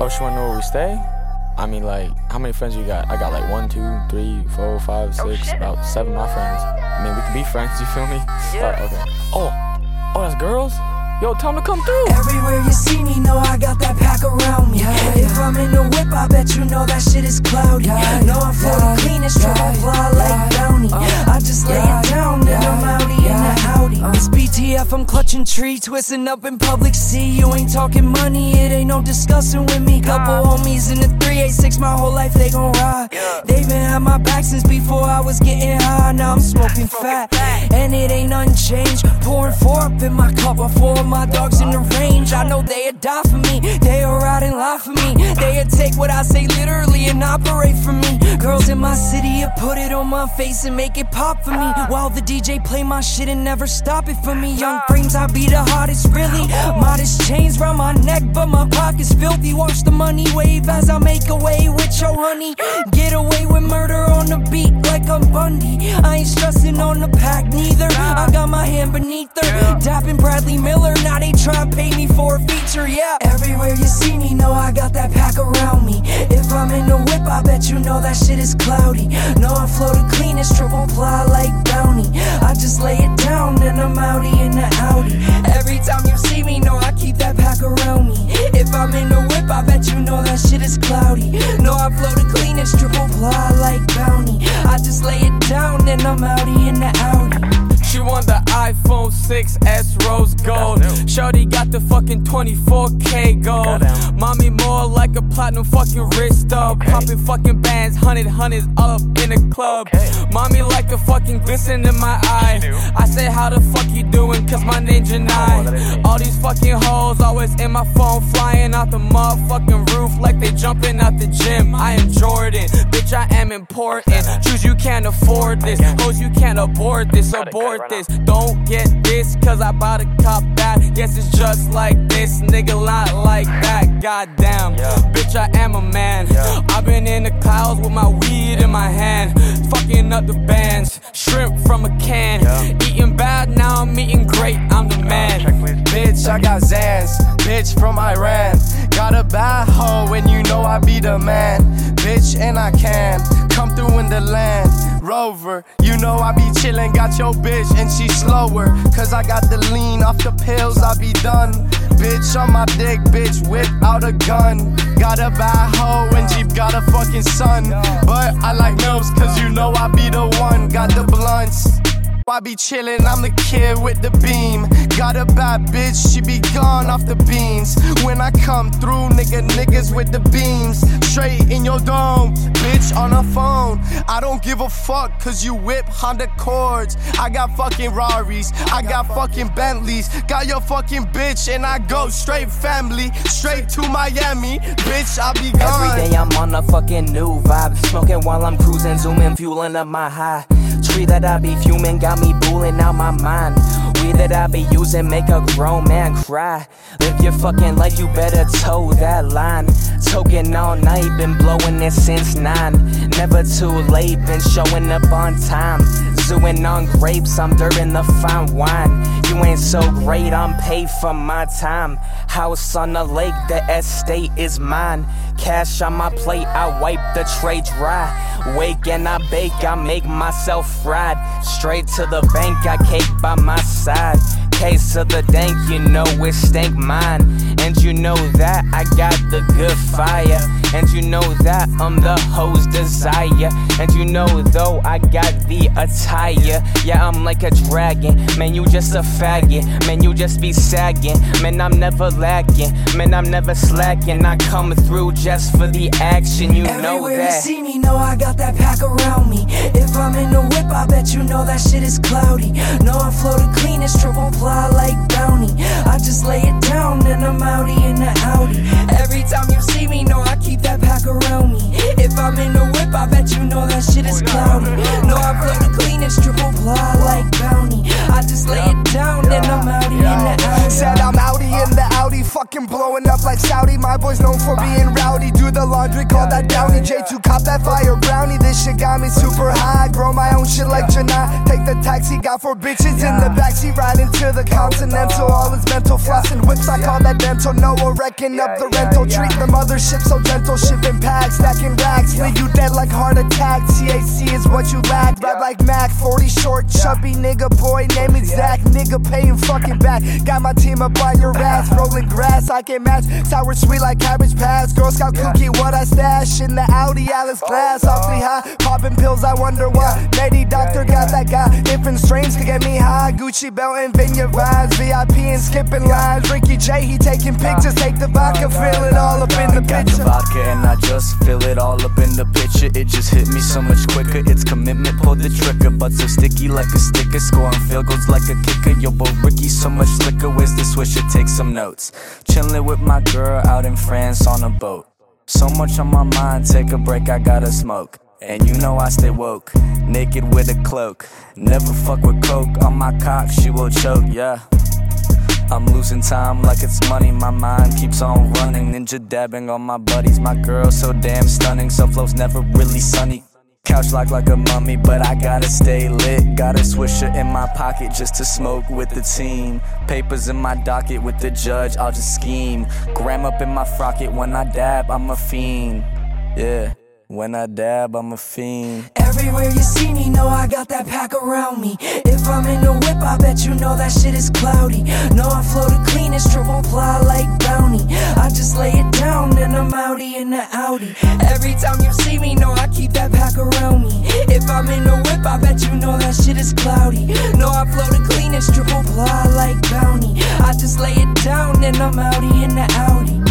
Oh, she wanna know where we stay? I mean, like, how many friends you got? I got like one, two, three, four, five, Oh, six, shit. about seven of my friends. I mean, we can be friends. You feel me? Yeah. Uh, okay. Oh, oh, that's girls. Yo, tell them to come through. Everywhere you see me, know I got that pack around me. yeah If I'm in the whip, I bet you know that shit is cloudy. Yeah, know I'm floating clean as triple ply like bounty. I just lay it down, then I'm outie Audi. It's BTF, I'm clutching tree, twisting up in public. See, you ain't talking money, it ain't no discussing with me. Couple homies in the 386, my whole life they gon' ride. They been at my back since before I was getting high. Now I'm smoking fat, and it ain't unchanged. Pouring four up in my cup before my dogs in the range. I know they'd die for me, they'd ride and lie for me. They'd take what I say literally and operate for me. Girls in my city, put it on my face and make it pop for me. While the DJ play my shit and never stop it for me. Young frames, I be the hottest, really. Modest chains round my neck, but my pockets filthy. Watch the money wave as I make away with your honey. Get away with murder on the beat like I'm Bundy. I ain't stressing on the pack neither. I got my hand beneath her. Dapping Bradley Miller, now they try to pay me for a feature, yeah. Everywhere you see me, know I got that pack around me. If I'm in the whip, I bet you know that shit is cloudy. Know I'm floating clean as triple ply like bounty. I just lay it down, then I'm outie in the Audi. Every time you see me, know I keep that pack around me. If I'm in the whip, I bet you know that shit is cloudy. Know I floating clean as triple ply like bounty. I just lay it down, then I'm outie in the Audi. She want the iPhone 6s rose gold. Shorty got the fucking 24k gold. Mommy more like a platinum fucking wrist up. Popping fucking bands, hundred hundreds all up in the club. Mommy like a fucking glisten in my eye. I say, how the fuck you doing? Cause my name's Janai. All these fucking hoes always in my phone, flying out the motherfucking roof like they jumping out the gym. I am Jordan, bitch, I am important. Choose you can't afford this. Hoes, you can't abort this, abort this. Don't get this, cause I bought a cop that. Guess it's just like this, nigga, not like that. Goddamn, bitch, I am a man. I've been in the clouds with my weed in my hand. Fucking up the bands, shrimp from a can. Eating bad, now I'm eating great, I'm the man. Bitch, I got Xans, bitch from Iran. Got a bad hoe and you know I be the man. Bitch, and I can come through in the land. Rover, you know I be chillin', got your bitch and she slower. Cause I got the lean off the pills, I be done. Bitch on my dick, bitch, whip out a gun. Got a bad hoe and Jeep got a fucking son. But I like milks cause you know I be the one. Got the blunts. I be chillin', I'm the kid with the beam. Got a bad bitch, she be gone off the beans. When I come through, nigga, niggas with the beams. Straight in your dome, bitch on a phone. I don't give a fuck, cause you whip Honda Accords. I got fucking Raris, I got fucking Bentleys. Got your fucking bitch, and I go straight family, straight to Miami. Bitch, I be gone. Every day I'm on a fucking new vibe. Smoking while I'm cruising, zooming, fueling up my high. Tree that I be fuming got me booling out my mind. Weed that I be using make a grown man cry. Live your fucking life, you better toe that line. Token all night, been blowing it since nine. Never too late, been showing up on time. Zooing on grapes, I'm during the fine wine. You ain't so great, I'm paid for my time. House on the lake, the estate is mine. Cash on my plate, I wipe the tray dry. Wake and I bake, I make myself fried. Straight to the bank, I cake by my side. Case of the dank, you know it stank mine. And you know that I got the good fire. And you know that I'm the hoe's desire. And you know though I got the attire. Yeah, I'm like a dragon. Man, you just a faggot. Man, you just be sagging. Man, I'm never lacking. Man, I'm never slacking. I come through just for the action. You know Everywhere that. you see me, know I got that pack around me. If I'm in the whip, I bet you know that shit is cloudy. Know I'm floating clean as triple ply like bounty. I just lay it down, and I'm outie in the Audi. Every time you see me, know I keep that pack around me. If I'm in the whip, I bet you know that shit is cloudy. Know I'm floating clean as triple ply like bounty. I just lay it fucking blowing up like Saudi. My boys known for being rowdy. Do the laundry, call that downy. J2 cop that fire brownie. This shit got me super high. Grow my own shit like Janai. Take the taxi, got four bitches in the backseat, riding to the continental. All is mental, flossing whips, I call that dental. Noah wrecking up the rental. Treat the mothership so gentle, shipping packs, stacking racks. Leave you dead like heart attack. THC is what you lack. Rap like Mac, 40 short, chubby nigga boy, name it Zach. Nigga paying fucking back. Got my team up on your ass, rolling grass. I can match sour sweet like cabbage pass. Girl Scout cookie, what I stash in the Audi Alice oh, glass. Awfully high, popping pills, I wonder why. Lady doctor got that guy. Different strains to get me high. Gucci belt and vineyard vibes. VIP and skipping lines. Ricky J, he taking pictures. Take the vodka, fill it all up in the Got the vodka and I just fill it all up in the picture. It just hit me so much quicker. It's commitment, pull the trigger. But so sticky like a sticker. Scoring field goals like a kicker. Yo, but Ricky, so much liquor. Where's the swisher? Take some notes. Chilling with my girl out in France on a boat. So much on my mind, take a break, I gotta smoke. And you know I stay woke, naked with a cloak. Never fuck with coke on my cock, she will choke, yeah. I'm losing time like it's money. My mind keeps on running. Ninja dabbing on my buddies. My girl so damn stunning. So flow's never really sunny. Couch locked like a mummy, but I gotta stay lit. Got a swisher in my pocket just to smoke with the team. Papers in my docket with the judge, I'll just scheme. Gram up in my frocket when I dab, I'm a fiend. Yeah, when I dab, I'm a fiend. Everywhere you see me, know I got that pack around me. If I'm in the whip, I bet you know that shit is cloudy. Know I flow the cleanest, triple ply like bounty. I just lay it down, and I'm outie in the Audi. Every time you see me, know I keep that pack around me. If I'm in the whip, I bet you know that shit is cloudy. Know I flow the cleanest, triple ply like bounty. I just lay it down, and I'm outie in the Audi.